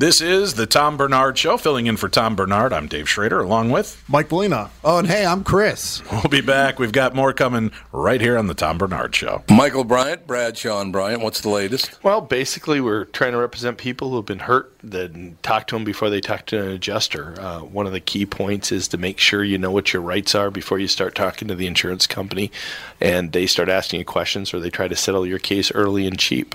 This is the Tom Barnard Show. Filling in for Tom Barnard, I'm Dave Schrader, along with Mike Molina. Oh, and hey, I'm Chris. We'll be back. We've got more coming right here on the Tom Barnard Show. Michael Bryant, Bradshaw and Bryant. What's the latest? Well, basically, we're trying to represent people who have been hurt, then talk to them before they talk to an adjuster. Uh, one of the key points is to make sure you know what your rights are before you start talking to the insurance company, and they start asking you questions or they try to settle your case early and cheap.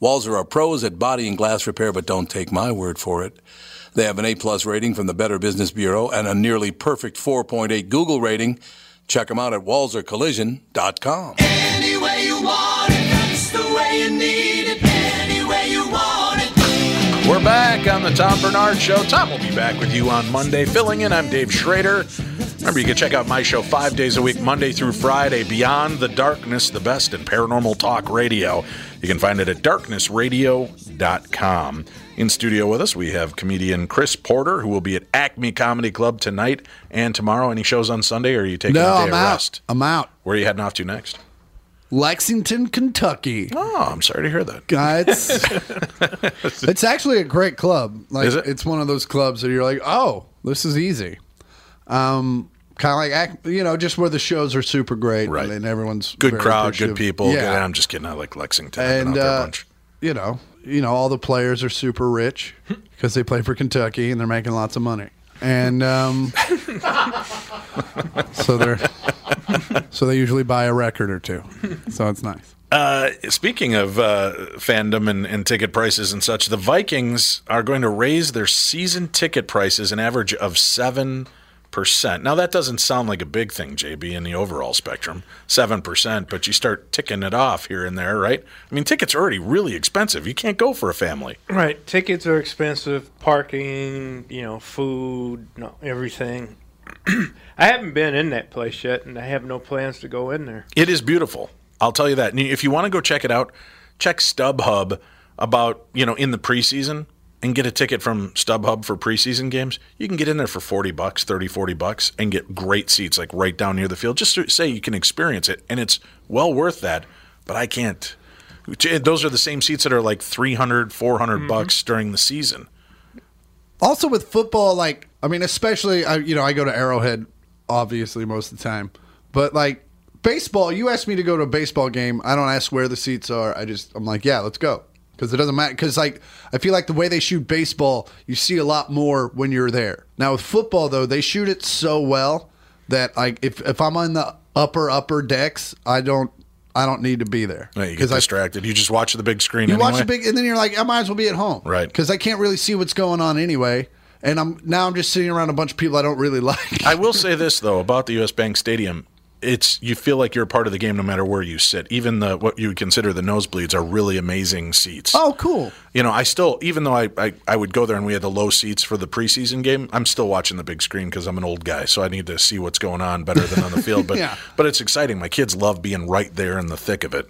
Walser are pros at body and glass repair, but don't take my word for it. They have an A plus rating from the Better Business Bureau and a nearly perfect 4.8 Google rating. Check them out at walsercollision.com. Any way you want it, that's the way you need it. Any way you want it. We're back on the Tom Barnard Show. Tom will be back with you on Monday. Filling in, I'm Dave Schrader. Remember, you can check out my show five days a week, Monday through Friday, Beyond the Darkness, the best in paranormal talk radio. You can find it at darknessradio.com. In studio with us, we have comedian Chris Porter, who will be at Acme Comedy Club tonight and tomorrow. Any shows on Sunday, or are you taking No, a day I'm of out. rest? I'm out. Where are you heading off to next? Lexington, Kentucky. Oh, I'm sorry to hear that. Guys, it's actually a great club. Like Is it? it's one of those clubs that you're like, oh, this is easy. Um, kind of like you know, just where the shows are super great, Right. And everyone's Good crowd, good people. Yeah, Good- I'm just kidding. I like Lexington. And uh, bunch. you know, you know, all the players are super rich because they play for Kentucky and they're making lots of money, and um, so they're so they usually buy a record or two, so it's nice. Uh, speaking of uh, fandom and, and ticket prices and such, the Vikings are going to raise their season ticket prices an average of seven percent. Now that doesn't sound like a big thing, JB, in the overall spectrum, seven percent. But you start ticking it off here and there, right? I mean, tickets are already really expensive. You can't go for a family. Right. Tickets are expensive. Parking, you know, food, no, everything. I haven't been in that place yet, and I have no plans to go in there. It is beautiful. I'll tell you that. And if you want to go check it out, check StubHub about, you know, in the preseason and get a ticket from StubHub for preseason games. You can get in there for 40 bucks, 30, 40 bucks and get great seats like right down near the field. Just to say you can experience it and it's well worth that, but I can't. Eh, those are the same seats that are like 300, 400 mm-hmm. bucks during the season. Also with football, like I mean, especially I you know I go to Arrowhead, obviously most of the time, but like baseball, you ask me to go to a baseball game, I don't ask where the seats are. I just I'm like, yeah, let's go because it doesn't matter. Because like I feel like the way they shoot baseball, you see a lot more when you're there. Now with football though, they shoot it so well that like if if I'm on the upper upper decks, I don't I don't need to be there Yeah, you get I distracted. you just watch the big screen you anyway. watch the big, and then you're like, I might as well be at home, Right. Because I can't really see what's going on anyway. And I'm now I'm just sitting around a bunch of people I don't really like. I will say this though about the U.S. Bank Stadium. It's you feel like you're a part of the game no matter where you sit. Even the what you would consider the nosebleeds are really amazing seats. Oh, cool. You know, I still, even though I, I, I would go there and we had the low seats for the preseason game, I'm still watching the big screen because I'm an old guy, so I need to see what's going on better than on the field. But Yeah. but it's exciting. My kids love being right there in the thick of it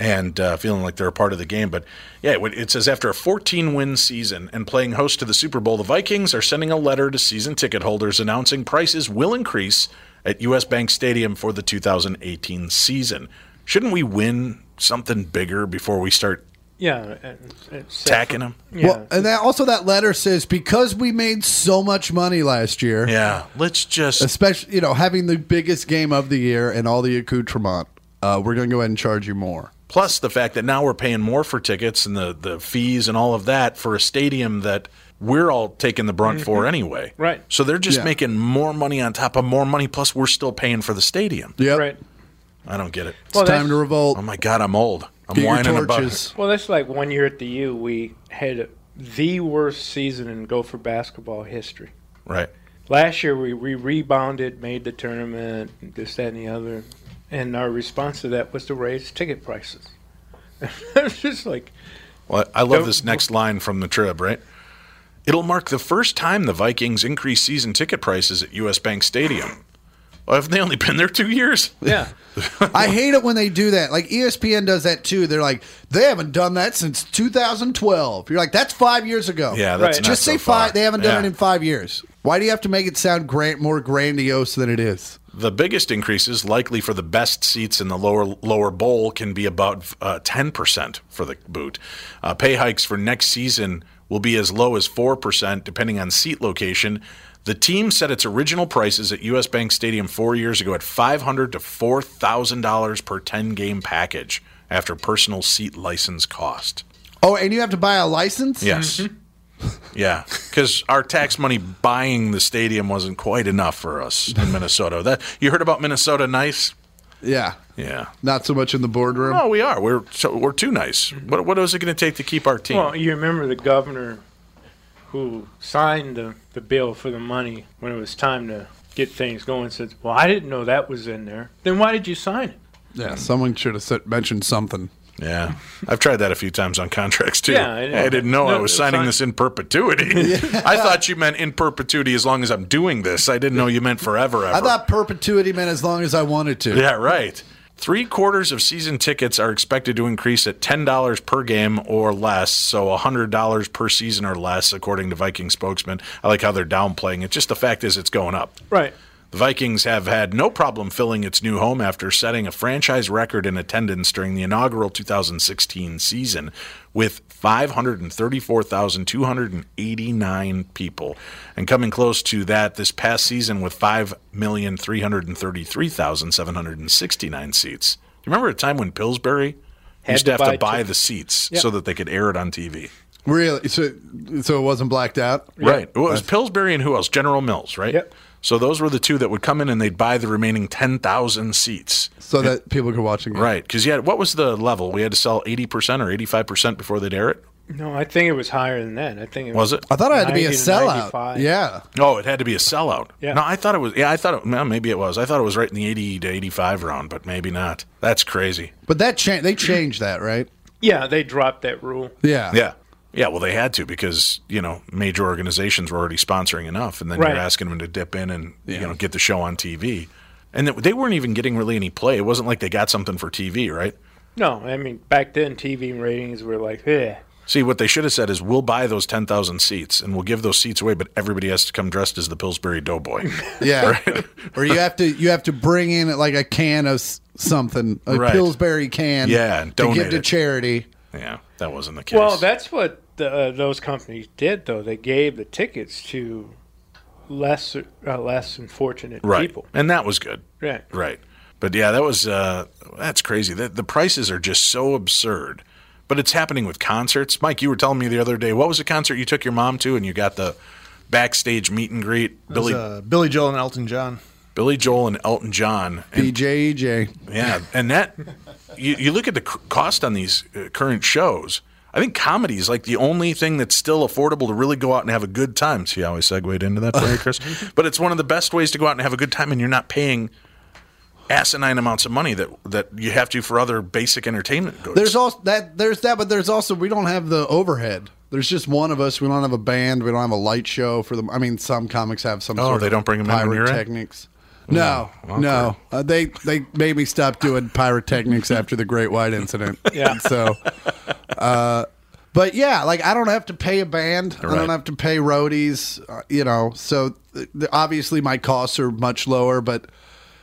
and uh, feeling like they're a part of the game. But yeah, it it says after a 14 win season and playing host to the Super Bowl, the Vikings are sending a letter to season ticket holders announcing prices will increase at US Bank Stadium for the 2018 season. Shouldn't we win something bigger before we start Yeah, and- and tacking them? Yeah, Well, and that also that letter says because we made so much money last year, Yeah, let's just especially you know having the biggest game of the year and all the accoutrement, uh, we're going to go ahead and charge you more. Plus the fact that now we're paying more for tickets and the, the fees and all of that for a stadium that we're all taking the brunt for mm-hmm. anyway. Right. So they're just Yeah. making more money on top of more money, plus we're still paying for the stadium. Yeah. right. I don't get it. It's Well, time to revolt. Oh my God, I'm old. I'm Get your whining about torches. it. Well, that's like one year at the U. We had the worst season in Gopher basketball history. Right. Last year, we, we rebounded, made the tournament, this, that, and the other. And our response to that was to raise ticket prices. it's just like, Well, I love this next line from the trib, right? It'll mark the first time the Vikings increase season ticket prices at US Bank Stadium. Well, haven't they only been there two years? yeah. I hate it when they do that. Like ESPN does that too. They're like, they haven't done that since 2012. You're like, that's five years ago. Yeah, that's Right. just say five. They haven't done Yeah. it in five years. Why do you have to make it sound grand, more grandiose than it is? The biggest increases, likely for the best seats in the lower lower bowl, can be about uh, ten percent for the boot. Uh, pay hikes for next season will be as low as four percent, depending on seat location. The team set its original prices at U.S. Bank Stadium four years ago at $500 to four thousand dollars per ten game package after personal seat license cost. Oh, and you have to buy a license? Yes. Mm-hmm. Yeah, because our tax money buying the stadium wasn't quite enough for us in Minnesota. That you heard about Minnesota nice? Yeah. Yeah. Not so much in the boardroom. Oh, we are. We're so we're too nice. What what is it going to take to keep our team? Well, you remember the governor who signed the, the bill for the money when it was time to get things going said, Well, I didn't know that was in there. Then why did you sign it? Yeah, someone should have said, mentioned something. Yeah, I've tried that a few times on contracts too. Yeah, I know. didn't know I No, was signing fine. this in perpetuity. I thought you meant in perpetuity as long as I'm doing this. I didn't know you meant forever. Ever. I thought perpetuity meant as long as I wanted to. Yeah, right. Three quarters of season tickets are expected to increase at ten dollars per game or less, so hundred dollars per season or less, according to Viking spokesman. I like how they're downplaying it. Just the fact is, it's going up. Right. The Vikings have had no problem filling its new home after setting a franchise record in attendance during the inaugural 2016 season with 534,289 people and coming close to that this past season with 5,333,769 seats. Do you remember a time when Pillsbury Had used to to have to buy buy tickets. the seats Yep. so that they could air it on TV? Really? So, so it wasn't blacked out? Right. Well, it was Pillsbury and who else? General Mills, right? Yep. So those were the two that would come in and they'd buy the remaining 10,000 seats. So that people could watch again. Right, because yeah, what was the level? We had to sell eighty percent or eighty five percent before they'd air it. No, I think it was higher than that. I think it Was it? I thought it had to be a 90 to sellout. 95. Yeah. Oh, it had to be a sellout. Yeah. No, I thought it was. Yeah, I thought it. Well, maybe it was. I thought it was right in the eighty to eighty five round, but maybe not. That's crazy. But that cha- they changed that, right? Yeah, they dropped that rule. Yeah. Yeah. Yeah, well, they had to because you know major organizations were already sponsoring enough, and then Right. you're asking them to dip in and you know get the show on TV, and they weren't even getting really any play. It wasn't like they got something for TV, right? No, I mean back then TV ratings were like, yeah, See, what they should have said is, "We'll buy those ten thousand seats, and we'll give those seats away, but everybody has to come dressed as the Pillsbury Doughboy." Yeah. or you have to you have to bring in like a can of something, a Right. Pillsbury can. Yeah, to give to it. charity. yeah, that wasn't the case. Well, that's what the, uh, those companies did, though. They gave the tickets to less uh, less unfortunate right, people. and that was good. Right. Right. But yeah, that was uh, that's crazy. The, the prices are just so absurd. But it's happening with concerts. Mike, you were telling me the other day, what was the concert you took your mom to, and you got the backstage meet and greet? It was, Billy, uh, Billy Joel and Elton John. Billy Joel and Elton John. And, BJJ. yeah, and that you, you look at the cost on these uh, current shows. I think comedy is like the only thing that's still affordable to really go out and have a good time. See how I segued into that for you, Chris? but it's one of the best ways to go out and have a good time, and you're not paying asinine amounts of money that that you have to for other basic entertainment goods. There's also that. There's that, but there's also we don't have the overhead. There's just one of us. We don't have a band. We don't have a light show for them. I mean, some comics have some. Oh, sort they of don't bring 'em in when you're in? No, okay. no. Uh, they they made me stop doing pyrotechnics after the Great White Incident. Yeah. And so, uh, but yeah, like I don't have to pay a band. I don't have to pay roadies. Uh, you know, so th- th- obviously my costs are much lower. But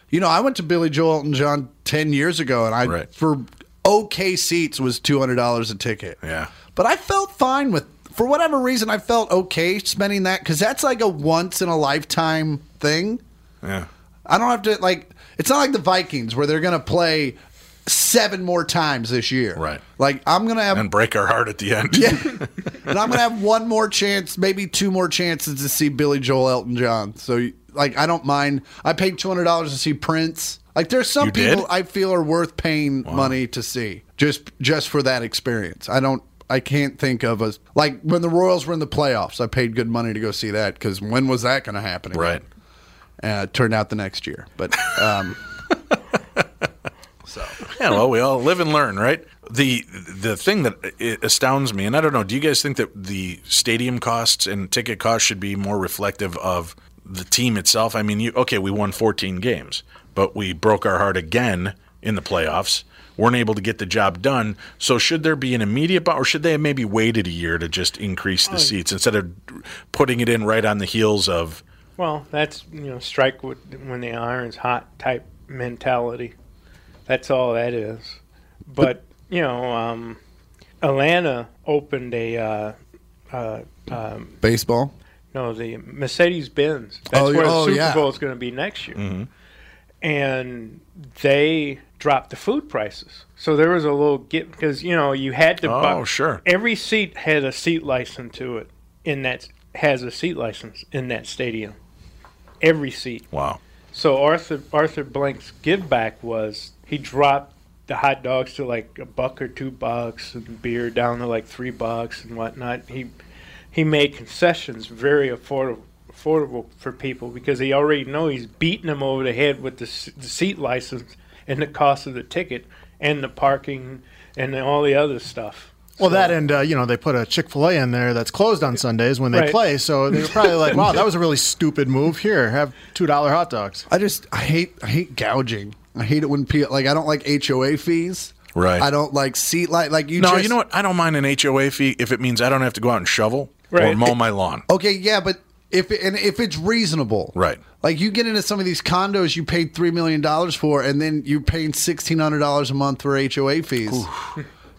you know, I went to Billy Joel and John ten years ago, and I Right. for okay seats was two hundred dollars a ticket. Yeah. But I felt fine with, for whatever reason, I felt okay spending that because that's like a once in a lifetime thing. yeah. I don't have to like. It's not like the Vikings where they're going to play seven more times this year. Right. Like I'm going to have. And break our heart at the end. yeah. and I'm going to have one more chance, maybe two more chances to see Billy Joel Elton John. So, like, I don't mind. I paid $200 to see Prince. Like, there's some You did? people I feel are worth paying money to see just just for that experience. I don't. I can't think of a like when the Royals were in the playoffs. I paid good money to go see that because when was that going to happen? again? Right. Uh, turned out the next year, but um, Yeah, well, we all live and learn, right? The the thing that i- astounds me, and I don't know, do you guys think that the stadium costs and ticket costs should be more reflective of the team itself? I mean, you okay, we won 14 games, but we broke our heart again in the playoffs. weren't able to get the job done. So should there be an immediate, or should they have maybe waited a year to just increase the seats instead of putting it in right on the heels of? Well, that's you know strike with, when the iron's hot type mentality. That's all that is. But you know, um, Atlanta opened a uh, uh, um, Baseball. no the Mercedes Benz. That's Oh, where oh, the Super yeah. Bowl is going to be next year. And they dropped the food prices. So there was a little get because you know you had to buy. Oh, sure. Every seat had a seat license to it. In that has a seat license in that stadium. Every seat. Wow. So Arthur Arthur Blank's give back was he dropped the hot dogs to like a buck or two bucks and beer down to like three bucks and whatnot. He he made concessions very affordable affordable for people because he already know he's beating them over the head with the, the seat license and the cost of the ticket and the parking and all the other stuff. Well, that and uh, you know they put a Chick Fil A in there that's closed on Sundays when they Right. play, so they were probably like, "Wow, that was a really stupid move." Here, have two dollar hot dogs. I just I hate I hate gouging. I hate it when people like I don't like HOA fees. Right. I don't like seat light like you. No, just, you know what? I don't mind an HOA fee if it means I don't have to go out and shovel or Right. mow my lawn. Okay, yeah, but if it, and if it's reasonable, Right. Like you get into some of these condos you paid three million dollars for, and then you're paying sixteen hundred dollars a month for HOA fees.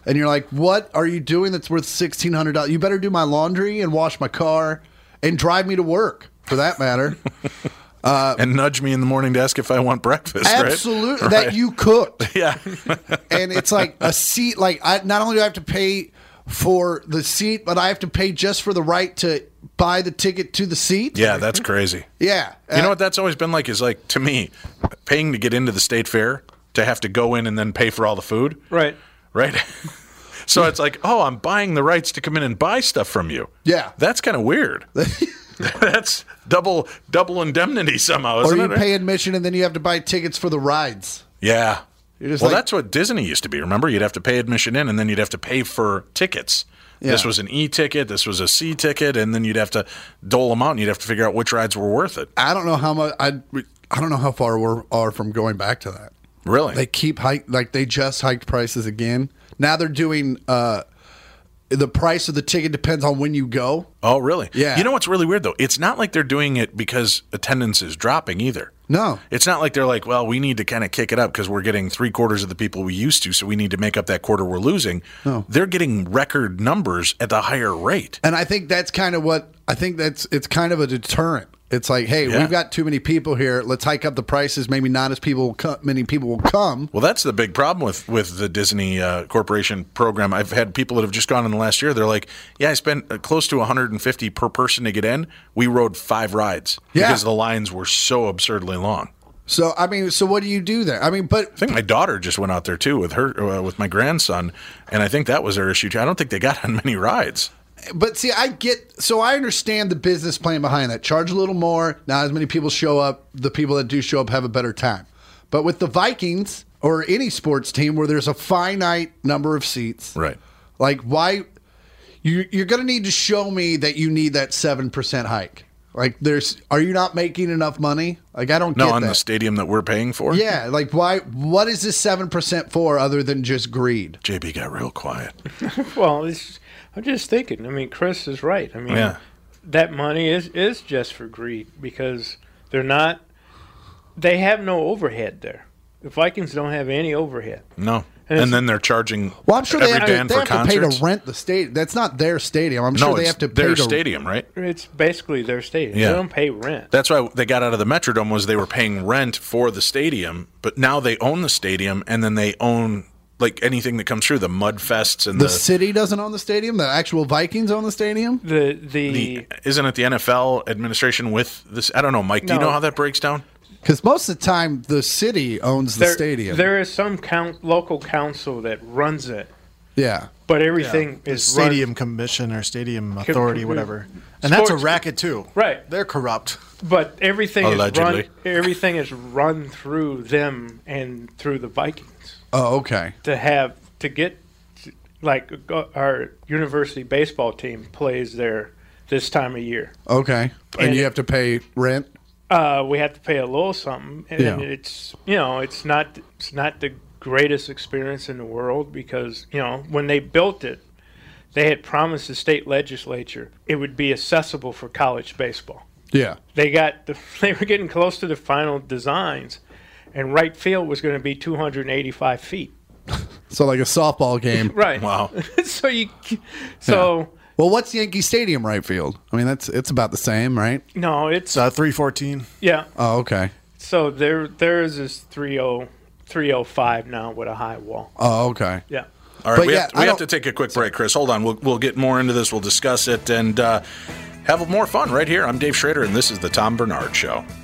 And you're like, what are you doing that's worth sixteen hundred dollars? You better do my laundry and wash my car and drive me to work, for that matter. and nudge me in the morning to ask if I want breakfast. Absolutely, Right. that you cooked. Yeah. and it's like a seat. Like I not only do I have to pay for the seat, but I have to pay just for the right to buy the ticket to the seat. Yeah, that's crazy. yeah. You know what that's always been like is like to me, paying to get into the state fair to have to go in and then pay for all the food, Right. Right? so it's like, oh, I'm buying the rights to come in and buy stuff from you. Yeah. That's kind of weird. that's double double indemnity somehow, Or you it? pay admission and then you have to buy tickets for the rides. yeah. Well, like- that's what Disney used to be. Remember, you'd have to pay admission in, and then you'd have to pay for tickets. This was an E ticket. This was a C ticket, and then you'd have to dole them out, and you'd have to figure out which rides were worth it. I don't know how much I I don't know how far we are from going back to that. Really? They keep hike like they just hiked prices again. Now they're doing uh the price of the ticket depends on when you go. Oh, really? Yeah. You know what's really weird though? It's not like they're doing it because attendance is dropping either. No. It's not like they're like, well, we need to kind of kick it up because we're getting three quarters of the people we used to, so we need to make up that quarter we're losing. No. They're getting record numbers at the higher rate. And I think that's kind of what I think that's it's kind of a deterrent. It's like, hey, Yeah. we've got too many people here. Let's hike up the prices. Maybe not as people co- many people will come. Well, that's the big problem with with the Disney uh, Corporation program. I've had people that have just gone in the last year. They're like, "Yeah, I spent uh, close to 150 per person to get in. We rode five rides Yeah. because the lines were so absurdly long." So I mean, so what do you do there? I mean, but I think my daughter just went out there too with her uh, with my grandson, and I think that was their issue too. I don't think they got on many rides. But see, I get so I understand the business plan behind that. Charge a little more. Not as many people show up. The people that do show up have a better time. But with the Vikings or any sports team where there's a finite number of seats, Right. like why you you're going to need to show me that you need that 7% hike. Like there's are you not making enough money? Like I don't No, get on that. the stadium that we're paying for. yeah, like why what is this 7% for other than just greed? JB got real quiet. Well, it's, I'm just thinking. I mean, Chris is right. I mean, Yeah. that money is is just for greed because they're not. They have no overhead there. The Vikings don't have any overhead. No. And And, then they're charging Well, I'm sure they have, to, they have to pay to rent the stadium. That's not their stadium. I'm no, sure they have to pay their to stadium, right? It's basically their stadium. Yeah. They don't pay rent. That's why they got out of the Metrodome was they were paying rent for the stadium, but now they own the stadium and then they own like anything that comes through the mud fests and The the, city doesn't own the stadium. The actual Vikings own the stadium. the the, the isn't it the NFL administration with this? I don't know, Mike. Do you know how that breaks down? Because most of the time, the city owns the there, stadium. There is some count, local council that runs it, yeah. but everything The is stadium commission or stadium authority, whatever. And that's a racket too. Right. They're corrupt. But everything is Allegedly. run. Everything is run through them and through the Vikings Oh, okay. to have to get like our university baseball team plays there this time of year. Okay. And, And you have to pay rent. Uh, we have to pay a little something, and Yeah. it's you know it's not it's not the greatest experience in the world because you know when they built it, they had promised the state legislature it would be accessible for college baseball. Yeah. They got the they were getting close to the final designs, and right field was going to be 285 feet. So like a softball game. Right. Wow. so you so Well, what's Yankee Stadium right field? I mean, that's it's about the same, right? no, it's It's uh, 314. yeah. Oh, okay. So there there is this 30 305 now with a high wall. Oh, okay. Yeah. All right, But we, yeah, have, I we have to take a quick break, Chris. Hold on. We'll, we'll get more into this. We'll discuss it and uh, have more fun right here. I'm Dave Schrader, and this is the Tom Barnard Show.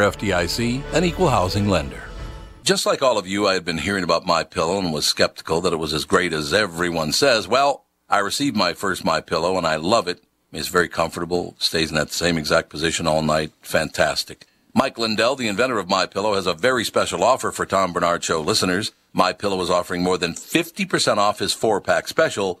FDIC, an equal housing lender. Just like all of you, I had been hearing about my pillow and was skeptical that it was as great as everyone says. Well, I received my first my pillow and I love it. It's very comfortable, stays in that same exact position all night. Fantastic. Mike Lindell, the inventor of My Pillow, has a very special offer for Tom Barnard Show listeners. My Pillow is offering more than 50% off his four-pack special,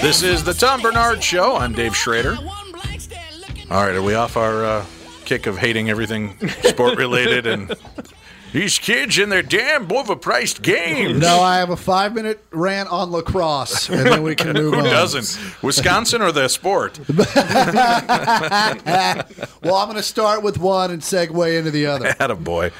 This is the Tom Barnard Show. I'm Dave Schrader. All right, are we off our uh, kick of hating everything sport related and these kids and their damn overpriced games? No, I have a five minute rant on lacrosse, and then we can move Who on. doesn't? Wisconsin or the sport? Well, I'm going to start with one and segue into the other. boy.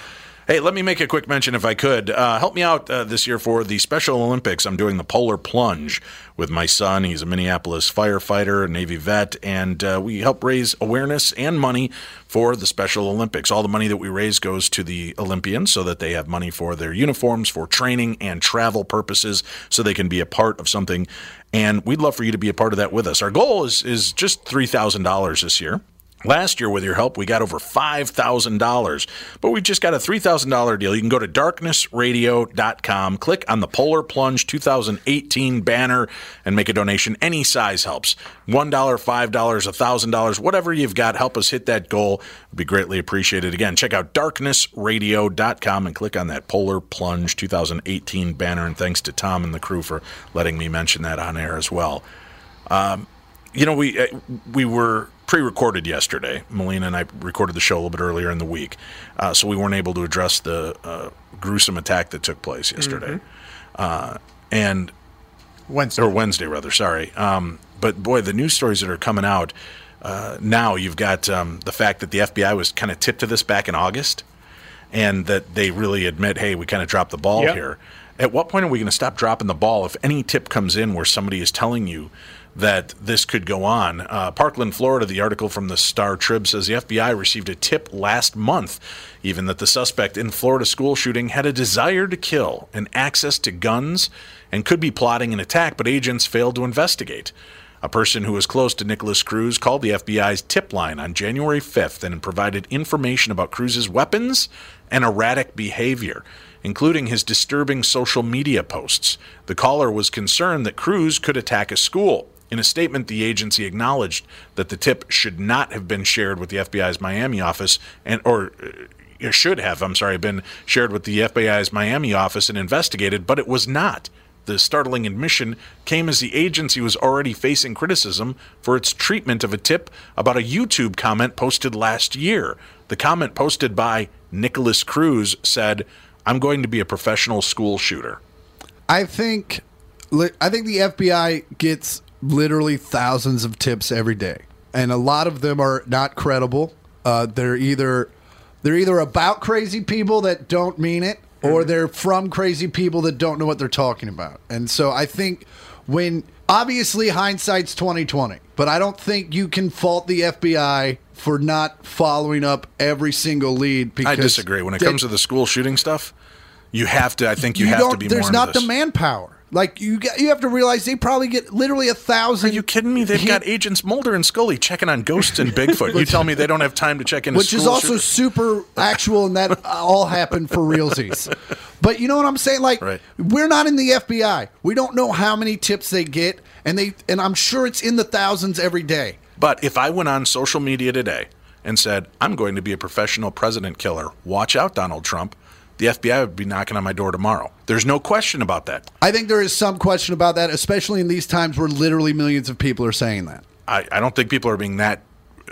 Hey, let me make a quick mention if I could. Uh, help me out uh, this year for the Special Olympics. I'm doing the polar plunge with my son. He's a Minneapolis firefighter, a Navy vet, and uh, we help raise awareness and money for the Special Olympics. All the money that we raise goes to the Olympians so that they have money for their uniforms, for training and travel purposes, so they can be a part of something. And we'd love for you to be a part of that with us. Our goal is is just three thousand dollars this year. Last year, with your help, we got over $5,000, but we've just got a $3,000 deal. You can go to darknessradio.com, click on the Polar Plunge 2018 banner, and make a donation. Any size helps $1, $5, $1,000, whatever you've got, help us hit that goal. It would be greatly appreciated. Again, check out darknessradio.com and click on that Polar Plunge 2018 banner. And thanks to Tom and the crew for letting me mention that on air as well. Um, you know, we uh, we were pre-recorded yesterday. Molina and I recorded the show a little bit earlier in the week, uh, so we weren't able to address the uh, gruesome attack that took place yesterday, uh, and Wednesday. or Wednesday rather. Sorry, um, but boy, the news stories that are coming out uh, now. You've got um, the fact that the FBI was kind of tipped to this back in August, and that they really admit, hey, we kind of dropped the ball Yep. here. At what point are we going to stop dropping the ball if any tip comes in where somebody is telling you that this could go on? Uh, Parkland, Florida, the article from the Star Trib says the FBI received a tip last month, even that the suspect in Florida school shooting had a desire to kill and access to guns and could be plotting an attack, but agents failed to investigate. A person who was close to Nikolas Cruz called the FBI's tip line on January 5th and provided information about Cruz's weapons and erratic behavior, including his disturbing social media posts. The caller was concerned that Cruz could attack a school. In a statement, the agency acknowledged that the tip should not have been shared with the FBI's Miami office and or uh, should have, I'm sorry, been shared with the FBI's Miami office and investigated, but it was not. The startling admission came as the agency was already facing criticism for its treatment of a tip about a YouTube comment posted last year. The comment posted by Nikolas Cruz said, I'm going to be a professional school shooter. I think I think the FBI gets literally thousands of tips every day, and a lot of them are not credible. Uh, they're either they're either about crazy people that don't mean it, or they're from crazy people that don't know what they're talking about. And so I think when obviously hindsight's twenty twenty, but I don't think you can fault the FBI for not following up every single lead. Because I disagree. When it they- comes to the school shooting stuff, you have to, I think you, have to be There's more not the manpower. Like you, got, you have to realize they probably get literally a Are thousand. you kidding me? They've got agents Mulder and Scully checking on ghosts and Bigfoot. you tell me they don't have time to check in, which is also super actual, and that all happened for realsies. But you know what I'm saying? Like Right. we're not in the FBI. We don't know how many tips they get, and they and I'm sure it's in the thousands every day. But if I went on social media today and said, I'm going to be a professional president killer, watch out, Donald Trump, the FBI would be knocking on my door tomorrow. There's no question about that. I think there is some question about that, especially in these times where literally millions of people are saying that. I, I don't think people are being that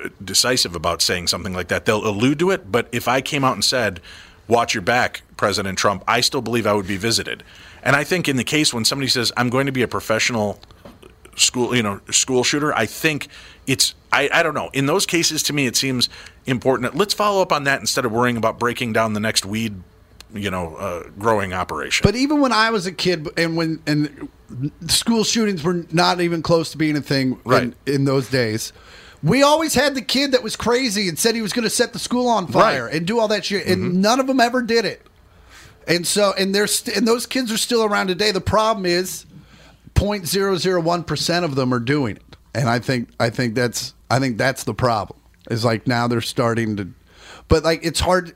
uh, decisive about saying something like that. They'll allude to it, but if I came out and said, watch your back, President Trump, I still believe I would be visited. And I think in the case when somebody says, I'm going to be a professional school, you know, school shooter, I think it's, I, I don't know. In those cases, to me, it seems important. Let's follow up on that instead of worrying about breaking down the next weed, you know, uh, growing operation. But even when I was a kid, and when and school shootings were not even close to being a thing Right. in, in those days, we always had the kid that was crazy and said he was going to set the school on fire Right. Mm-hmm. and do all that shit, and none of them ever did it. And so, and there's st- and those kids are still around today. The problem is, 0.001 percent of them are doing it, and I think I think that's I think that's the problem. Is like now they're starting to, but like it's hard.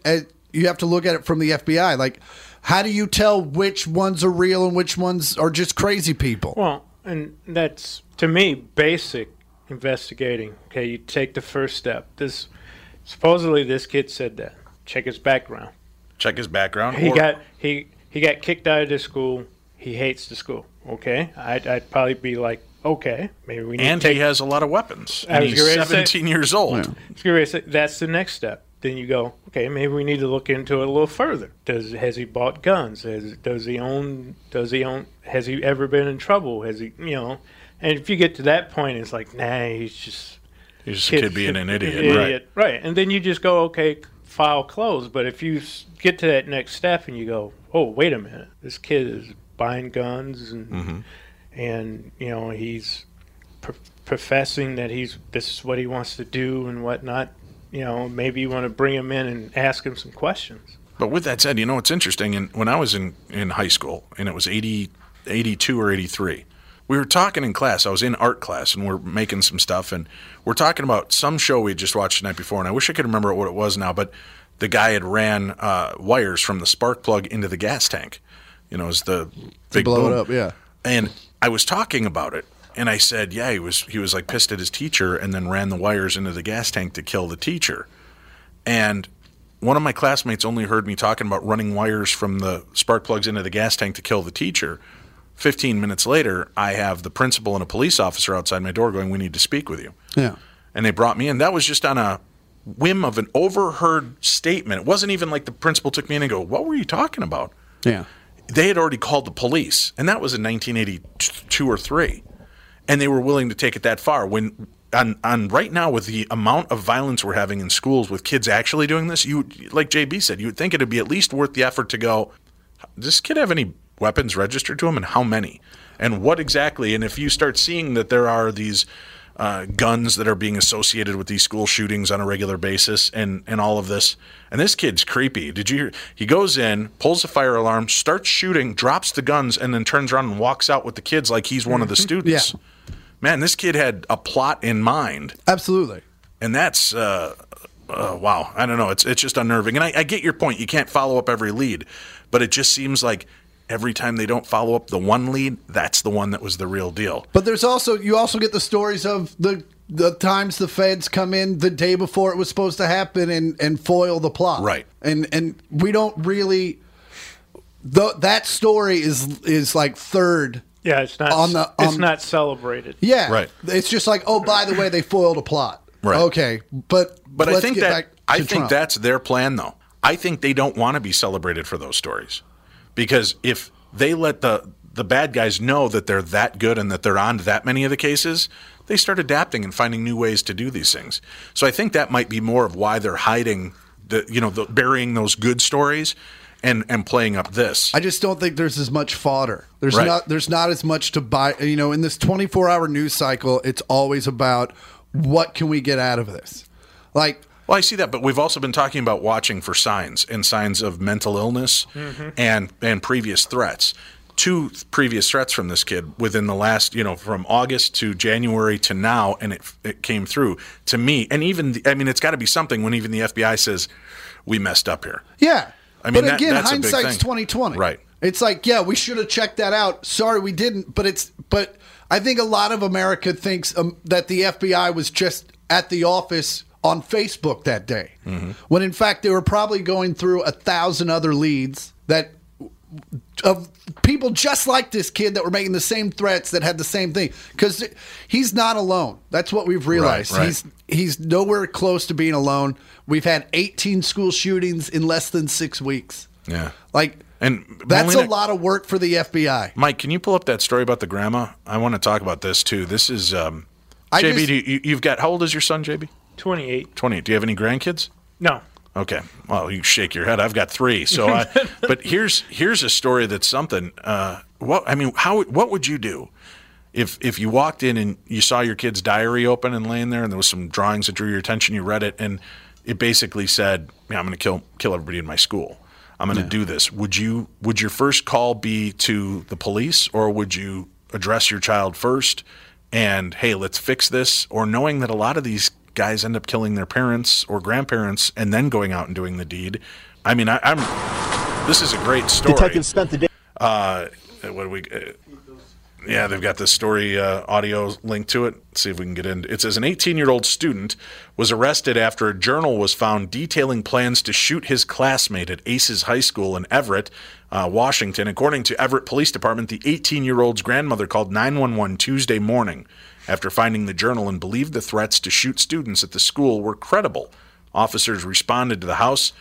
You have to look at it from the FBI. Like, how do you tell which ones are real and which ones are just crazy people? Well, and that's to me basic investigating. Okay, you take the first step. This supposedly this kid said that. Check his background. Check his background. He or- got he he got kicked out of the school. He hates the school. Okay, I'd, I'd probably be like, okay, maybe we need and to take he has a lot of weapons. I And he's gonna say- 17 years old. Curious, That's the next step. Then you go, okay, maybe we need to look into it a little further. Does has he bought guns? Has, does he own? Does he own? Has he ever been in trouble? Has he, you know? And if you get to that point, it's like, nah, he's just He's just a kid being an idiot. Right. right? And then you just go, okay, file closed. But if you get to that next step and you go, oh, wait a minute, this kid is buying guns and Mm-hmm. and you know he's pr- professing that he's this is what he wants to do and whatnot. You know, maybe you want to bring him in and ask him some questions. But with that said, you know, it's interesting. And when I was in, in high school, and it was 80, 82 or 83, we were talking in class. I was in art class, and we're making some stuff, and we're talking about some show we just watched the night before. And I wish I could remember what it was now, but the guy had ran uh, wires from the spark plug into the gas tank. You know, as the big blow it up, yeah. And I was talking about it, and I said, "Yeah, he was he was like pissed at his teacher, and then ran the wires into the gas tank to kill the teacher." And one of my classmates only heard me talking about running wires from the spark plugs into the gas tank to kill the teacher 15 minutes later, I have the principal and a police officer outside my door going, We need to speak with you. Yeah. And they brought me in. That was just on a whim of an overheard statement. It wasn't even like the principal took me in and go, What were you talking about? Yeah. They had already called the police, and that was in 1982 or 3. And they were willing to take it that far. When on, on right now with the amount of violence we're having in schools with kids actually doing this, you like JB said, you would think it'd be at least worth the effort to go, does this kid have any weapons registered to him and how many? And what exactly? And if you start seeing that there are these uh, guns that are being associated with these school shootings on a regular basis and, and all of this, and this kid's creepy. Did you hear? He goes in, pulls the fire alarm, starts shooting, drops the guns, and then turns around and walks out with the kids like he's one of the students. Man, this kid had a plot in mind Absolutely. and that's uh, uh, wow. I don't know. It's it's just unnerving. And I, I get your point. You can't follow up every lead, but it just seems like every time they don't follow up the one lead, that's the one that was the real deal. But there's also you also get the stories of the the times the feds come in the day before it was supposed to happen and and foil the plot. Right. And and we don't really the, that story is is like third. Yeah, it's not. On the- it's um, not celebrated. Yeah. Right. It's just like, oh, by the way, they foiled a plot. Right. Okay. But But I let's think get that back I to think Trump. that's their plan, though. I think they don't want to be celebrated for those stories because if they let the the bad guys know that they're that good and that they're on to that many of the cases, they start adapting and finding new ways to do these things. So I think that might be more of why they're hiding the you know the, burying those good stories and and playing up this. I just don't think there's as much fodder. There's Right. not there's not as much to buy. You know, in this 24 hour news cycle, it's always about what can we get out of this. Like Well, I see that, but we've also been talking about watching for signs and signs of mental illness mm-hmm. and and previous threats. Two th- previous threats from this kid within the last, you know, from August to January to now, and it it came through to me. And even, the, I mean, it's got to be something when even the FBI says we messed up here. Yeah. I mean, but that- again, that's a hindsight's twenty twenty. Right. It's like, yeah, we should have checked that out. Sorry, we didn't. But it's but I think a lot of America thinks um, that the FBI was just at the office on Facebook that day, Mm-hmm. when in fact they were probably going through a thousand other leads that of people just like this kid that were making the same threats that had the same thing because he's not alone that's what we've realized right. he's he's nowhere close to being alone we've had 18 school shootings in less than six weeks Yeah. like And that's Molina- a lot of work for the fbi Mike, can you pull up that story about the grandma? I want to talk about this too. This is um, I JB. just- do you, you've got how old is your son, JB? Twenty-eight. Twenty. Do you have any grandkids? No. Okay. Well, you shake your head. I've got three. So, I, but here's here's a story that's something. Uh, what I mean, how what would you do if if you walked in and you saw your kid's diary open and laying there, and there was some drawings that drew your attention? You read it, and it basically said, "Yeah, I'm going to kill kill everybody in my school. I'm going to do this." Would you would your first call be to the police, or would you address your child first? And hey, let's fix this, or knowing that a lot of these guys end up killing their parents or grandparents and then going out and doing the deed. I mean, I, I'm. This is a great story. Detectives spent the day. Uh, what do we? Uh, yeah, they've got this story uh, audio link to it. Let's see if we can get in. It says an 18 year old student was arrested after a journal was found detailing plans to shoot his classmate at Aces High School in Everett, uh, Washington. According to Everett Police Department, the 18 year old's grandmother called 911 Tuesday morning after finding the journal and believed the threats to shoot students at the school were credible. Officers responded to the house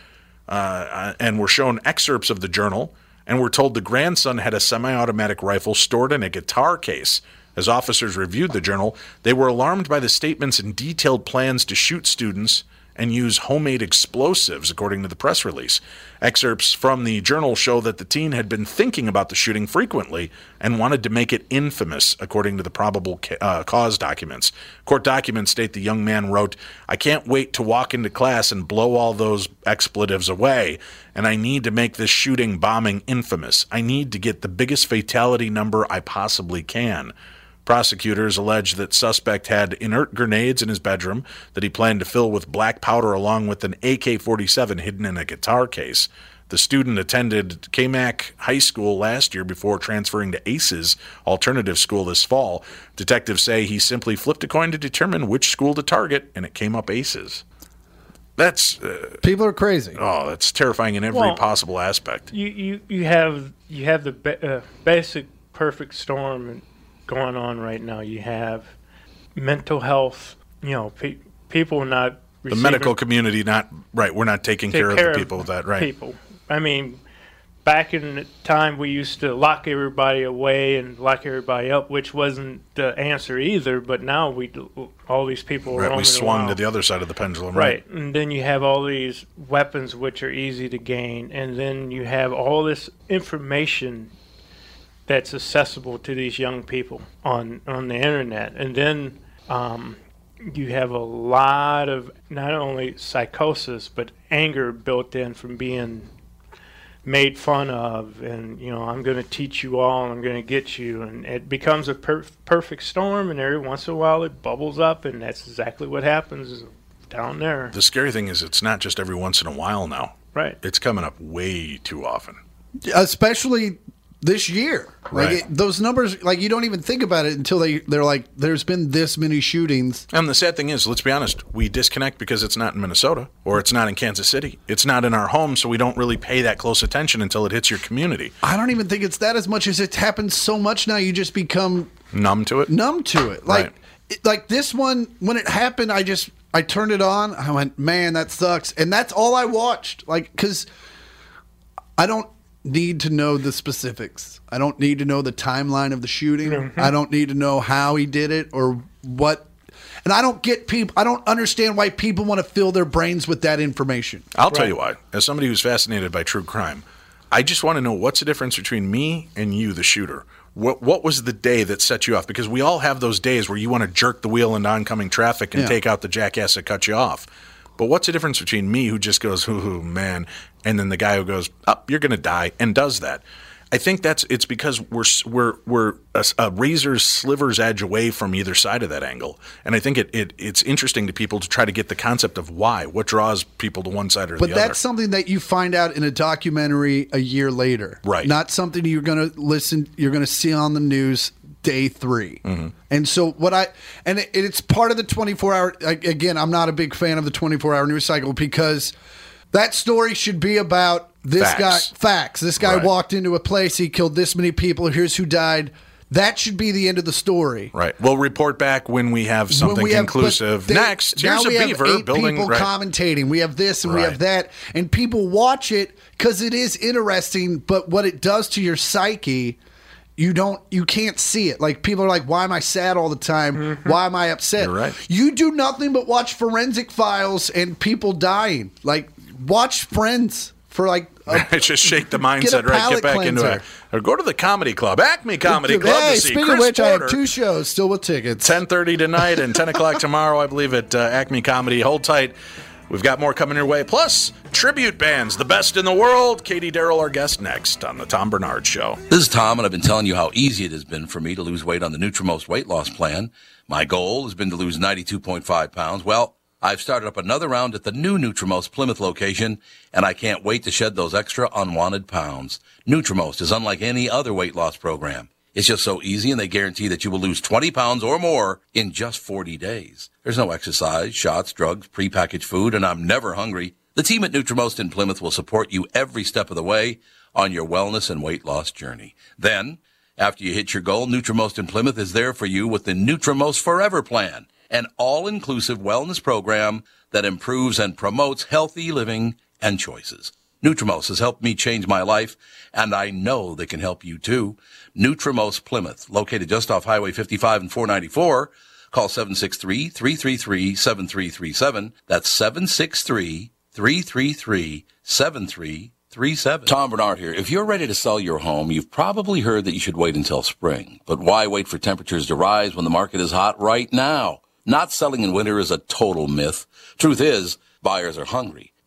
uh, and were shown excerpts of the journal and were told the grandson had a semi automatic rifle stored in a guitar case. As officers reviewed the journal, they were alarmed by the statements and detailed plans to shoot students and use homemade explosives, according to the press release. Excerpts from the journal show that the teen had been thinking about the shooting frequently and wanted to make it infamous, according to the probable ca- uh, cause documents. Court documents state the young man wrote, I can't wait to walk into class and blow all those expletives away, and I need to make this shooting bombing infamous. I need to get the biggest fatality number I possibly can. Prosecutors allege that suspect had inert grenades in his bedroom that he planned to fill with black powder along with an AK-47 hidden in a guitar case. The student attended Kamiak High School last year before transferring to ACES alternative school this fall. Detectives say he simply flipped a coin to determine which school to target, and it came up ACES. That's uh, people are crazy oh, that's terrifying in every Well- possible aspect. You, you, you have you have the ba- uh, basic perfect storm going on right now. You have mental health, you know, pe- people not The medical community, not right. We're not taking care, care of the people with that, right? People. I mean, back in the time we used to lock everybody away and lock everybody up, which wasn't the answer either. But now we all these people are Right. We swung to the other side of the pendulum, Right. And then you have all these weapons which are easy to gain. And then you have all this information that's accessible to these young people on, on the internet. And then um, you have a lot of not only psychosis, but anger built in from being made fun of. And, you know, I'm going to teach you all, and I'm going to get you. And it becomes a per- perfect storm. And every once in a while it bubbles up. And that's exactly what happens down there. The scary thing is, it's not just every once in a while now. Right. It's coming up way too often. especially this year. Like Right. it, those numbers, like you don't even think about it until they they're like, there's been this many shootings. And the sad thing is, let's be honest, we disconnect because it's not in Minnesota or it's not in Kansas City. It's not in our home, so we don't really pay that close attention until it hits your community. I don't even think it's that as much as it happens so much now. You just become Numb to it. numb to it. Like, Right. it, like this one when it happened, I just I turned it on. I went, man, that sucks, and that's all I watched. Like, because I don't need to know the specifics. I don't need to know the timeline of the shooting. Mm-hmm. I don't need to know how he did it or what. And I don't get people. I don't understand why people want to fill their brains with that information. I'll tell you why. As somebody who's fascinated by true crime, I just want to know what's the difference between me and you, the shooter. What what was the day that set you off? Because we all have those days where you want to jerk the wheel into oncoming traffic and Yeah. take out the jackass that cut you off. But what's the difference between me who just goes, "Hoo hoo, man," and then the guy who goes, "Up, you're going to die," and does that? I think that's it's because we're we're we're a, a razor's sliver's edge away from either side of that angle, and I think it, it it's interesting to people to try to get the concept of why, what draws people to one side or But the other. But that's something that you find out in a documentary a year later. Right. Not something you're going to listen, you're going to see on the news day 3 Mm-hmm. And so, what I, and it, it's part of the 24 hour, again, I'm not a big fan of the 24 hour news cycle because that story should be about this Facts. guy, facts. This guy Right. walked into a place, he killed this many people, here's who died. That should be the end of the story. Right. We'll report back when we have something we have- conclusive. they- Next, here's a beaver eight building. people Right. commentating. We have this and we have that, and people watch it because it is interesting. But what it does to your psyche, you don't, you can't see it. Like people are like, "Why am I sad all the time? Why am I upset?" You're right. You do nothing but watch forensic files and people dying. Like watch Friends for like. A, just shake the mindset, right? Get back into it. Or go to the comedy club, Acme Comedy Club. hey, to see speaking Chris of which, I have two shows still with tickets. 10.30 tonight and 10 o'clock tomorrow, I believe, at uh, Acme Comedy. Hold tight. We've got more coming your way. Plus, tribute bands, the best in the world. Katie Daryl, our guest, next on The Tom Barnard Show. This is Tom, and I've been telling you how easy it has been for me to lose weight on the Nutrimost weight loss plan. My goal has been to lose 92.5 pounds. Well, I've started up another round at the new Nutrimost Plymouth location, and I can't wait to shed those extra unwanted pounds. Nutrimost is unlike any other weight loss program. It's just so easy, and they guarantee that you will lose 20 pounds or more in just 40 days. There's no exercise, shots, drugs, prepackaged food, and I'm never hungry. The team at Nutrimost in Plymouth will support you every step of the way on your wellness and weight loss journey. Then, after you hit your goal, Nutrimost in Plymouth is there for you with the Nutrimost Forever Plan, an all-inclusive wellness program that improves and promotes healthy living and choices. Nutrimost has helped me change my life, and I know they can help you too. Nutrimost Plymouth, located just off Highway 55 and 494. Call 763-333-7337. That's 763-333-7337. Tom Barnard here. If you're ready to sell your home, you've probably heard that you should wait until spring. But why wait for temperatures to rise when the market is hot right now? Not selling in winter is a total myth. Truth is, buyers are hungry.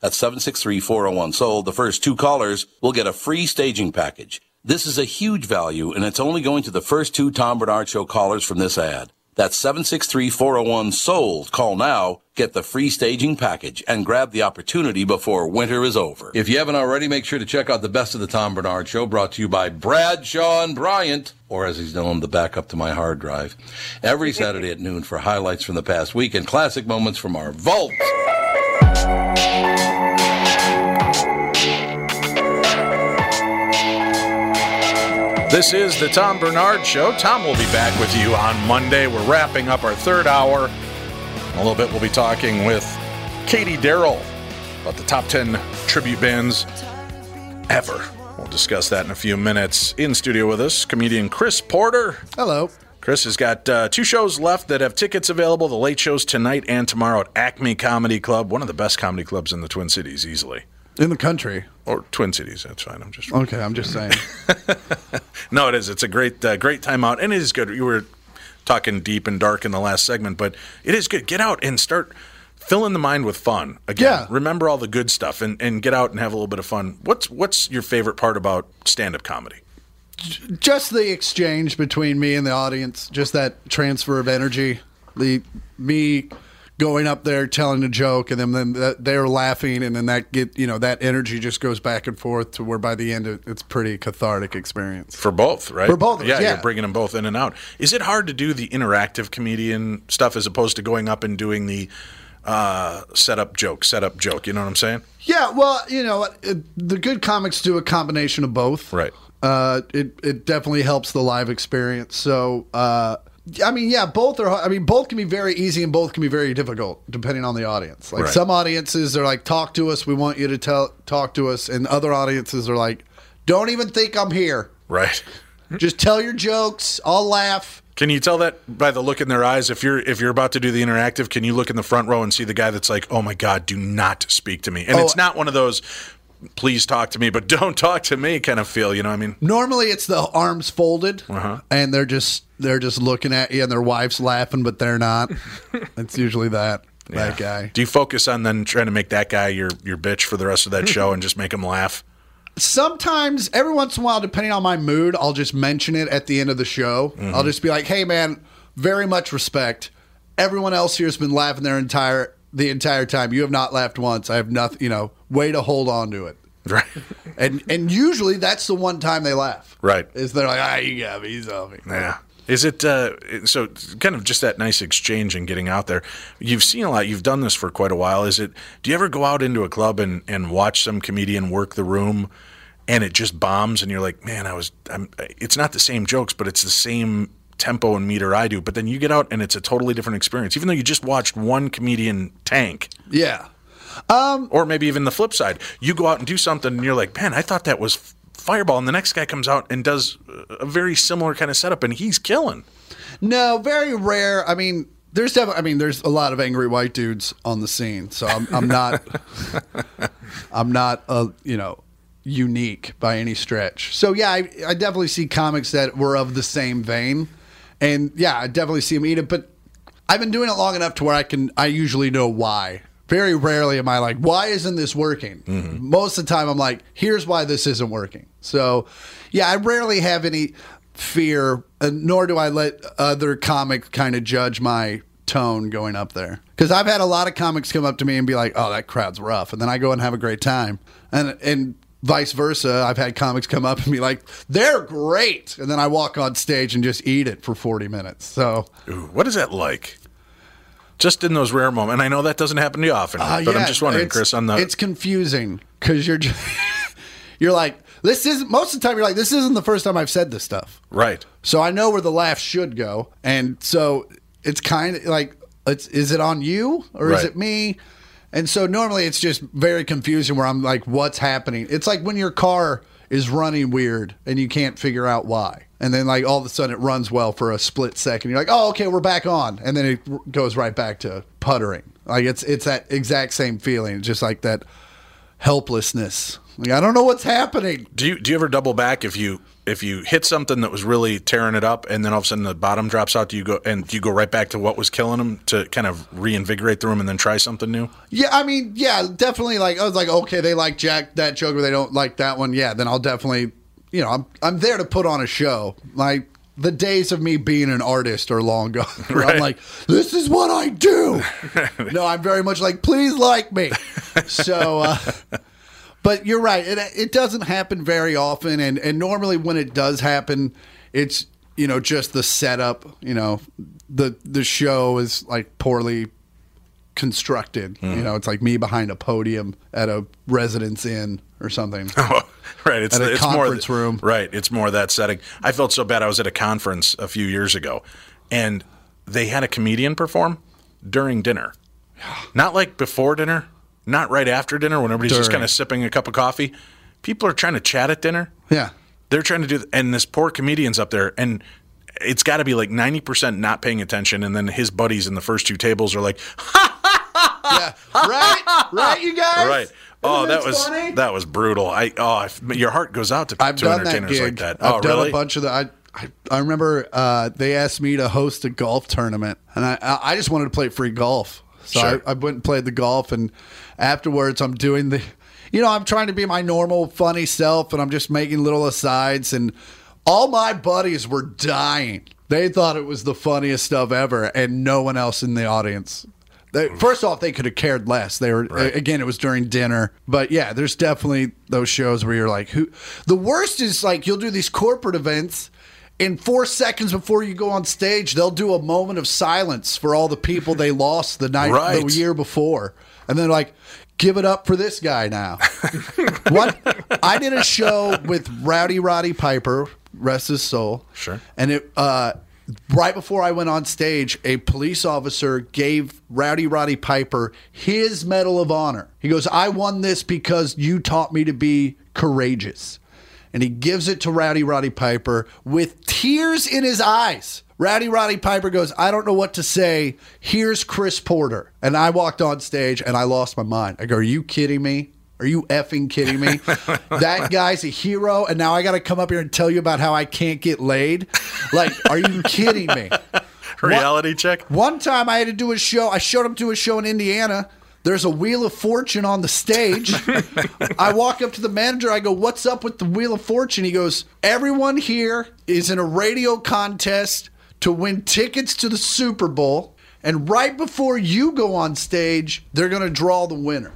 That's 763-401-SOLD. The first two callers will get a free staging package. This is a huge value, and it's only going to the first two Tom Barnard Show callers from this ad. That's 763-401 sold. Call now, get the free staging package, and grab the opportunity before winter is over. If you haven't already, make sure to check out the best of the Tom Barnard Show, brought to you by Bradshaw and Bryant, or as he's known, the backup to my hard drive, every Saturday at noon for highlights from the past week and classic moments from our vault. This is the Tom Barnard Show. Tom will be back with you on Monday. We're wrapping up our third hour. In a little bit, we'll be talking with Katie Daryl about the top 10 tribute bands ever. We'll discuss that in a few minutes. In studio with us, comedian Chris Porter. Hello. Chris has got uh, two shows left that have tickets available. The late shows tonight and tomorrow at Acme Comedy Club, one of the best comedy clubs in the Twin Cities, easily. In the country. Or Twin Cities, that's fine. I'm just Okay, I'm just saying. No, it is. It's a great, uh, great time out, and it is good. You were talking deep and dark in the last segment, but it is good. Get out and start filling the mind with fun again. Yeah. Remember all the good stuff, and, and get out and have a little bit of fun. What's What's your favorite part about stand up comedy? Just the exchange between me and the audience, just that transfer of energy, the me going up there telling a joke and then then they're laughing and then that get you know that energy just goes back and forth to where by the end it's pretty cathartic experience. For both, right? For both yeah, yeah. You're bringing them both in and out. Is it hard to do the interactive comedian stuff as opposed to going up and doing the uh, set up joke, set up joke? You know what I'm saying? Yeah, well, you know, the good comics do a combination of both. Right. Uh, it it definitely helps the live experience. So, uh, I mean, yeah, both are. I mean, both can be very easy and both can be very difficult depending on the audience. Like Right. some audiences are like, "Talk to us. We want you to tell talk to us," and other audiences are like, "Don't even think I'm here. Right. Just tell your jokes. I'll laugh." Can you tell that by the look in their eyes? If you're if you're about to do the interactive, can you look in the front row and see the guy that's like, "Oh my God, do not speak to me," and Oh. it's not one of those, "Please talk to me, but don't talk to me" kind of feel. You know what I mean? Normally, it's the arms folded, Uh-huh. and they're just they're just looking at you, and their wife's laughing, but they're not. it's usually that that guy. Do you focus on then trying to make that guy your your bitch for the rest of that show and just make him laugh? sometimes every once in a while depending on my mood i'll just mention it at the end of the show i'll just be like hey man very much respect everyone else here has been laughing their entire the entire time you have not laughed once i have nothing you know way to hold on to it Right. and and usually that's the one time they laugh Right. is they're like ah you got me he's off me Yeah. Is it uh, so? Kind of just that nice exchange and getting out there. You've seen a lot. You've done this for quite a while. Is it? Do you ever go out into a club and, and watch some comedian work the room, and it just bombs, and you're like, man, I was. I'm, it's not the same jokes, but it's the same tempo and meter I do. But then you get out and it's a totally different experience, even though you just watched one comedian tank. yeah Or maybe even the flip side, you go out and do something, and you're like, man, I thought that was Fireball, and the next guy comes out and does a very similar kind of setup, and he's killing. no very rare i mean there's definitely i mean there's a lot of angry white dudes on the scene so i'm, I'm not i'm not uh, you know unique by any stretch so yeah I, I definitely see comics that were of the same vein and yeah i definitely see them eat it but i've been doing it long enough to where i can i usually know why. Very rarely am i like why isn't this working? Mm-hmm. Most of the time i'm like here's why this isn't working. So yeah i rarely have any fear and nor do i let other comics kind of judge my tone going up there. Because i've had a lot of comics come up to me and be like oh that crowd's rough. And then i go and have a great time. And and vice versa i've had comics come up and be like they're great and then i walk on stage and just eat it for 40 minutes so Ooh, what is that like? Just in those rare moments, and I know that doesn't happen to you often, Uh, but yeah, I'm just wondering, Chris, on the it's confusing because you're just, you're like this isn't most of the time you're like this isn't the first time I've said this stuff, right. so I know where the laugh should go, and so it's kind of like it's is it on you or is it me? And so normally it's just very confusing where I'm like, what's happening? It's like when your car is running weird and you can't figure out why. And then like all of a sudden it runs well for a split second. You're like, oh, okay, we're back on. And then it goes right back to puttering. Like it's it's that exact same feeling, just like that helplessness. Like I don't know what's happening. Do you do you ever double back if you if you hit something that was really tearing it up, and then all of a sudden the bottom drops out? Do you go and do you go right back to what was killing them to kind of reinvigorate the room and then try something new? Yeah, I mean, yeah, definitely. Like I was like, okay, they like Jack that joke, or they don't like that one. Yeah, then I'll definitely you know, I'm I'm there to put on a show. Like the days of me being an artist are long gone. where I'm like, this is what I do. no, I'm very much like, please like me. So, uh, but you're right. It, it doesn't happen very often, and and normally when it does happen, it's you know just the setup. You know, the the show is like poorly constructed. You mm-hmm. know, it's like me behind a podium at a residence inn or something. Oh, right. It's, a it's conference more, room. Right. It's more that setting. I felt so bad. I was at a conference a few years ago, and they had a comedian perform during dinner. Not like before dinner, not right after dinner when everybody's just kind of sipping a cup of coffee. People are trying to chat at dinner. Yeah. They're trying to do, and this poor comedian's up there, and it's got to be like 90% not paying attention. And then his buddies in the first two tables are like, Yeah. Right? Right, you guys? right. Oh, Isn't that was funny? that was brutal. I oh, I, your heart goes out to, I've to done that gig. like that. I've oh, done really? a bunch of the. I, I, I remember uh, they asked me to host a golf tournament, and I I just wanted to play free golf. So Sure. I, I went and played the golf, and afterwards I'm doing the, you know, I'm trying to be my normal funny self, and I'm just making little asides, and all my buddies were dying. They thought it was the funniest stuff ever, and no one else in the audience. They, first off, they could have cared less. They were Right. again, it was during dinner, but yeah, there's definitely those shows where you're like, who? The worst is like you'll do these corporate events. In four seconds before you go on stage, they'll do a moment of silence for all the people they lost the night, Right. the year before, and then they're like, give it up for this guy now. What? I did a show with Rowdy Roddy Piper, rest his soul. Sure. And it uh, right before I went on stage, a police officer gave Rowdy Roddy Piper his Medal of Honor. He goes, "I won this because you taught me to be courageous." And he gives it to Rowdy Roddy Piper with tears in his eyes. Rowdy Roddy Piper goes, I don't know what to say. Here's Chris Porter. And I walked on stage and I lost my mind. I go, Are you kidding me? Are you effing kidding me? that guy's a hero. And now I got to come up here and tell you about how I can't get laid. Like, are you kidding me? Reality check. One time I had to do a show. I showed up to a show in Indiana. There's a Wheel of Fortune on the stage. I walk up to the manager. I go, What's up with the Wheel of Fortune? He goes, Everyone here is in a radio contest to win tickets to the Super Bowl. And right before you go on stage, they're going to draw the winner.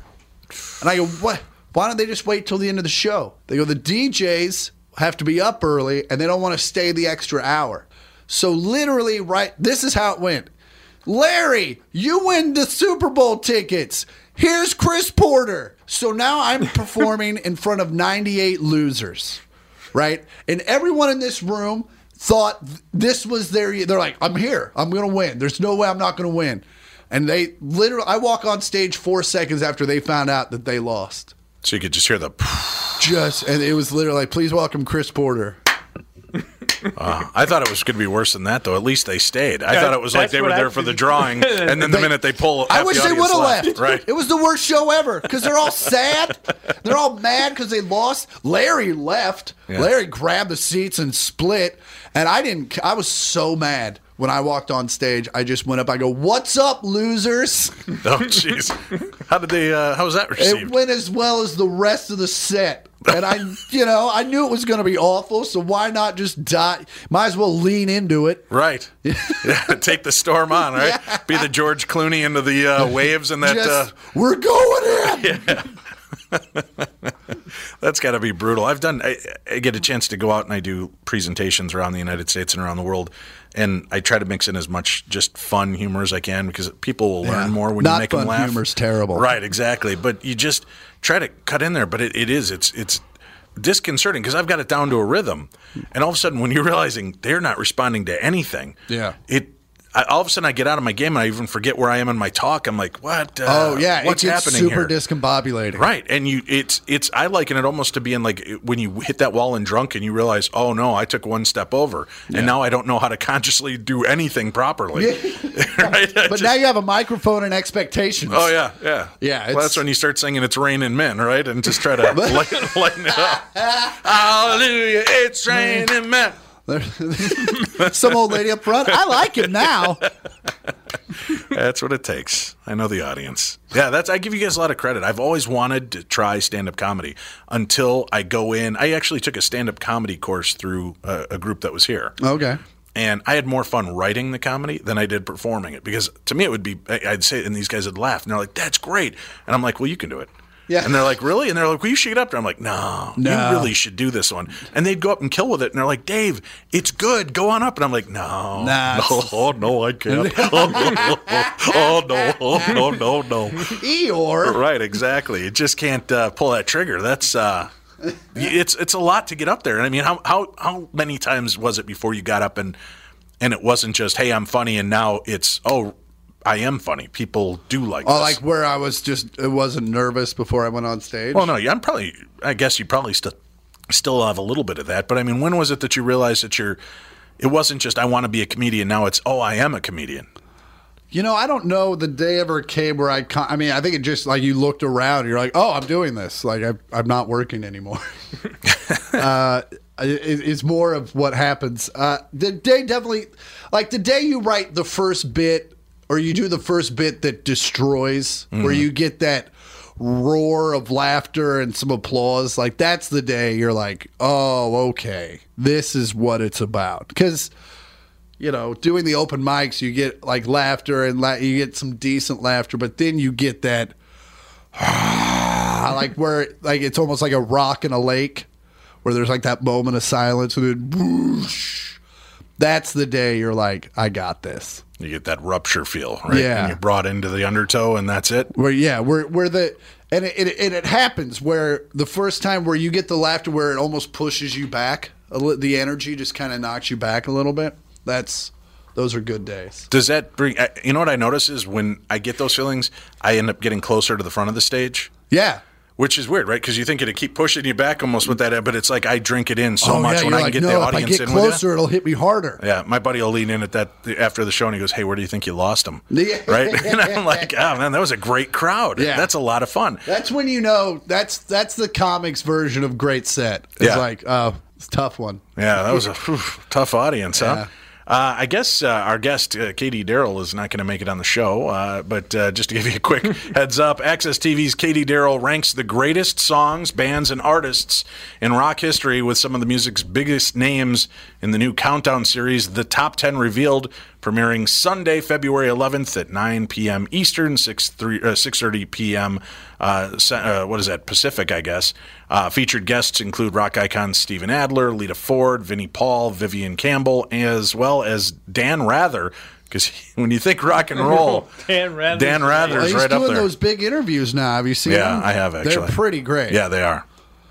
And I go, What? Why don't they just wait till the end of the show? They go, The DJs have to be up early and they don't want to stay the extra hour. So literally, right, this is how it went. Larry, you win the Super Bowl tickets. Here's Chris Porter. So now I'm performing in front of 98 losers, right? And everyone in this room thought this was their. They're like, I'm here. I'm going to win. There's no way I'm not going to win. And they literally, I walk on stage four seconds after they found out that they lost. So you could just hear the. Just, and it was literally like, please welcome Chris Porter. I thought it was going to be worse than that, though. At least they stayed. I Yeah, thought it was like they were what I there for the drawing, and then the They- minute they pull, I wish the they would have left. Right. It was the worst show ever because they're all sad. they're all mad because they lost. Larry left. Yeah. Larry grabbed the seats and split. And I didn't. I was so mad when I walked on stage. I just went up. I go, "What's up, losers?" Oh, jeez. How did they? Uh, how was that received? It went as well as the rest of the set. And I, you know, I knew it was going to be awful. So why not just die? Might as well lean into it. Right. yeah, take the storm on, right? Be the George Clooney into the uh, waves and that. Just, uh, we're going in. Yeah. That's got to be brutal. I've done. I, I get a chance to go out and I do presentations around the United States and around the world, and I try to mix in as much just fun humor as I can because people will Yeah. learn more when Not you make them laugh. humor's terrible. Right. Exactly. But you just try to cut in there. But it, it is. It's it's disconcerting because I've got it down to a rhythm, and all of a sudden when you're realizing they're not responding to anything, Yeah. it. I, all of a sudden, I get out of my game and I even forget where I am in my talk. I'm like, "What? Uh, Oh yeah, what's it happening super here?" discombobulating. Right, and you, it's, it's. I liken it almost to being like when you hit that wall and drunk, and you realize, oh no, I took one step over, and now I don't know how to consciously do anything properly. right? But just- now you have a microphone and expectations. oh yeah, yeah, Yeah, Well, that's when you start singing "It's Raining Men," right, and just try to lighten, lighten it up. Hallelujah, it's raining men. Some old lady up front. I like him now. That's what it takes. I know the audience. Yeah, that's I give you guys a lot of credit. I've always wanted to try stand-up comedy until I go in. I actually took a stand-up comedy course through a, a group that was here. Okay. And I had more fun writing the comedy than I did performing it because to me it would be I'd say it and these guys would laugh and they're like, "That's great," and I'm like, "Well, you can do it." Yeah. And they're like, "Really?" And they're like, "Will you shake it up?" And I'm like, "No, No. you really should do this one." And they'd go up and kill with it, and they're like, "Dave, it's good. Go on up." And I'm like, "No, Nah. no, oh no, I can't. Oh no, oh no, oh no, no, no." Eeyore. Right, exactly. You just can't uh, pull that trigger. That's uh, it's it's a lot to get up there. And I mean, how how how many times was it before you got up and and it wasn't just hey, I'm funny, and now it's oh, I am funny. People do like. Oh, this. like where I was just it wasn't nervous before I went on stage. Well, no, yeah, I'm probably. I guess you probably still still have a little bit of that. But I mean, when was it that you realized that you're? It wasn't just I want to be a comedian. Now it's oh, I am a comedian. You know, I don't know the day ever came where I. Con- I mean, I think it just like you looked around, you're like, oh, I'm doing this. Like I, I'm not working anymore. uh, it, it's more of what happens. Uh, the day definitely, like the day you write the first bit or you do the first bit that destroys, where you mm-hmm. get that roar of laughter and some applause. Like that's the day you're like, oh, okay, this is what it's about. Because you know, doing the open mics, you get like laughter and la- you get some decent laughter, but then you get that like where like it's almost like a rock in a lake where there's like that moment of silence and then whoosh. That's the day you're like, I got this. You get that rupture feel, right? Yeah. And you're brought into the undertow, and that's it. Where yeah, where where the and it, it and it happens where the first time where you get the laughter where it almost pushes you back, a li- the energy just kind of knocks you back a little bit. That's those are good days. Does that bring? You know what I notice is when I get those feelings, I end up getting closer to the front of the stage. Yeah. Which is weird, right? Because you think it'd keep pushing you back almost with that, but it's like I drink it in so oh, much yeah, when I can like, get no, the if I audience get in closer, it'll hit me harder. Yeah, my buddy will lean in at that after the show and he goes, "Hey, where do you think you lost him?" Right? And I'm like, "Oh man, that was a great crowd. Yeah. that's a lot of fun." That's when you know that's that's the comics version of great set. It's Yeah. like, oh, it's a tough one. Yeah, that was a whew, tough audience, huh? Uh, I guess uh, our guest, uh, Katie Daryl, is not going to make it on the show. Uh, but uh, just to give you a quick heads up, AXS TV's Katie Daryl ranks the greatest songs, bands, and artists in rock history with some of the music's biggest names in the new Countdown series, The Top 10 Revealed, premiering Sunday, February 11th at 9 p.m. Eastern, 6 3, uh, 6.30 p.m. Uh, uh, what is that, Pacific, I guess. Uh, featured guests include rock icons Steven Adler, Lita Ford, Vinnie Paul, Vivian Campbell, as well as Dan Rather. Because when you think rock and roll, Dan Rather's Dan the Rather Well, is he's right up doing those big interviews now. Have you seen yeah, them? I have actually. They're pretty great. Yeah, they are.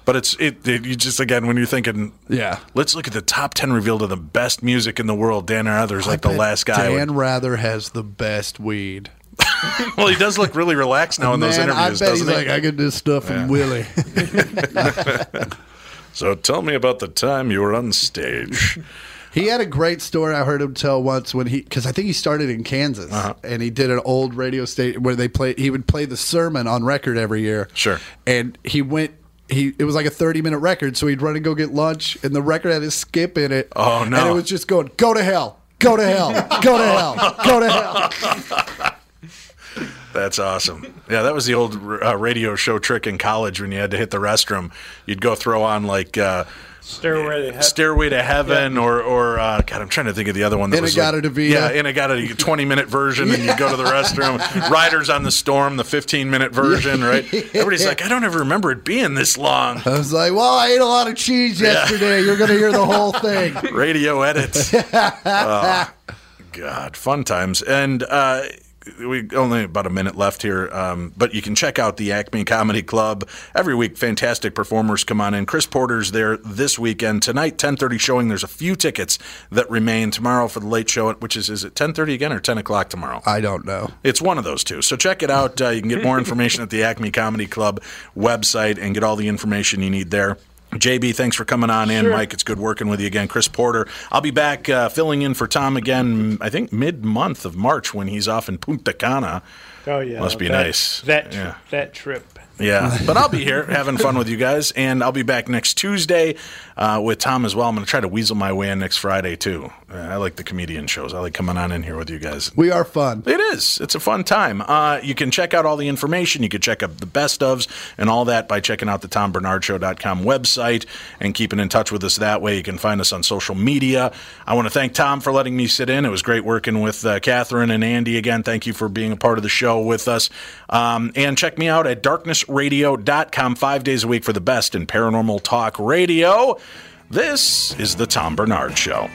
But it's it, it. You just again when you're thinking, Yeah. let's look at the top ten revealed of the best music in the world. Dan Rather's like the last guy. Dan Rather has the best weed. well, he does look really relaxed now in those interviews, I bet doesn't he's he? like, I get this stuff from Willie. so tell me about the time you were on stage. He had a great story I heard him tell once when he because I think he started in Kansas Uh-huh. and he did an old radio station where they play he would play the sermon on record every year. Sure. And he went he it was like a 30 minute record so he'd run and go get lunch and the record had a skip in it. Oh, no. And it was just going go to hell. Go to hell. Go to hell. Go to hell. That's awesome. Yeah, that was the old uh, radio show trick in college when you had to hit the restroom. You'd go throw on like uh, Stairway to Heaven. Stairway to Heaven or or uh, God, I'm trying to think of the other one. That was like, In-A-Gadda-Da-Vida. Yeah, Inagata, 20 minute version, and you go to the restroom. Riders on the Storm, the 15 minute version, right? Everybody's like, I don't ever remember it being this long. I was like, well, I ate a lot of cheese yesterday. You're going to hear the whole thing. radio edits. Oh, God, fun times. And uh, we only about a minute left here, um, but you can check out the Acme Comedy Club every week. Fantastic performers come on in. Chris Porter's there this weekend tonight, ten thirty showing. There's a few tickets that remain tomorrow for the late show, which is is it ten thirty again or ten o'clock tomorrow? I don't know. It's one of those two. So check it out. Uh, you can get more information at the Acme Comedy Club website and get all the information you need there. JB, thanks for coming on in. Mike, it's good working with you again. Chris Porter. I'll be back uh, filling in for Tom again, I think mid month of March when he's off in Punta Cana. Oh yeah, Must be that- nice. That Yeah. that trip. Yeah, but I'll be here having fun with you guys, and I'll be back next Tuesday uh, with Tom as well. I'm going to try to weasel my way in next Friday too. Uh, I like the comedian shows. I like coming on in here with you guys. We are fun. It is. It's a fun time. Uh, you can check out all the information. You can check out the best ofs and all that by checking out the TomBarnardShow.com website and keeping in touch with us that way. You can find us on social media. I want to thank Tom for letting me sit in. It was great working with uh, Catherine and Andy again. Thank you for being a part of the show with us. Um, and check me out at darknessradio.com five days a week for the best in paranormal talk radio. This is the Tom Barnard Show.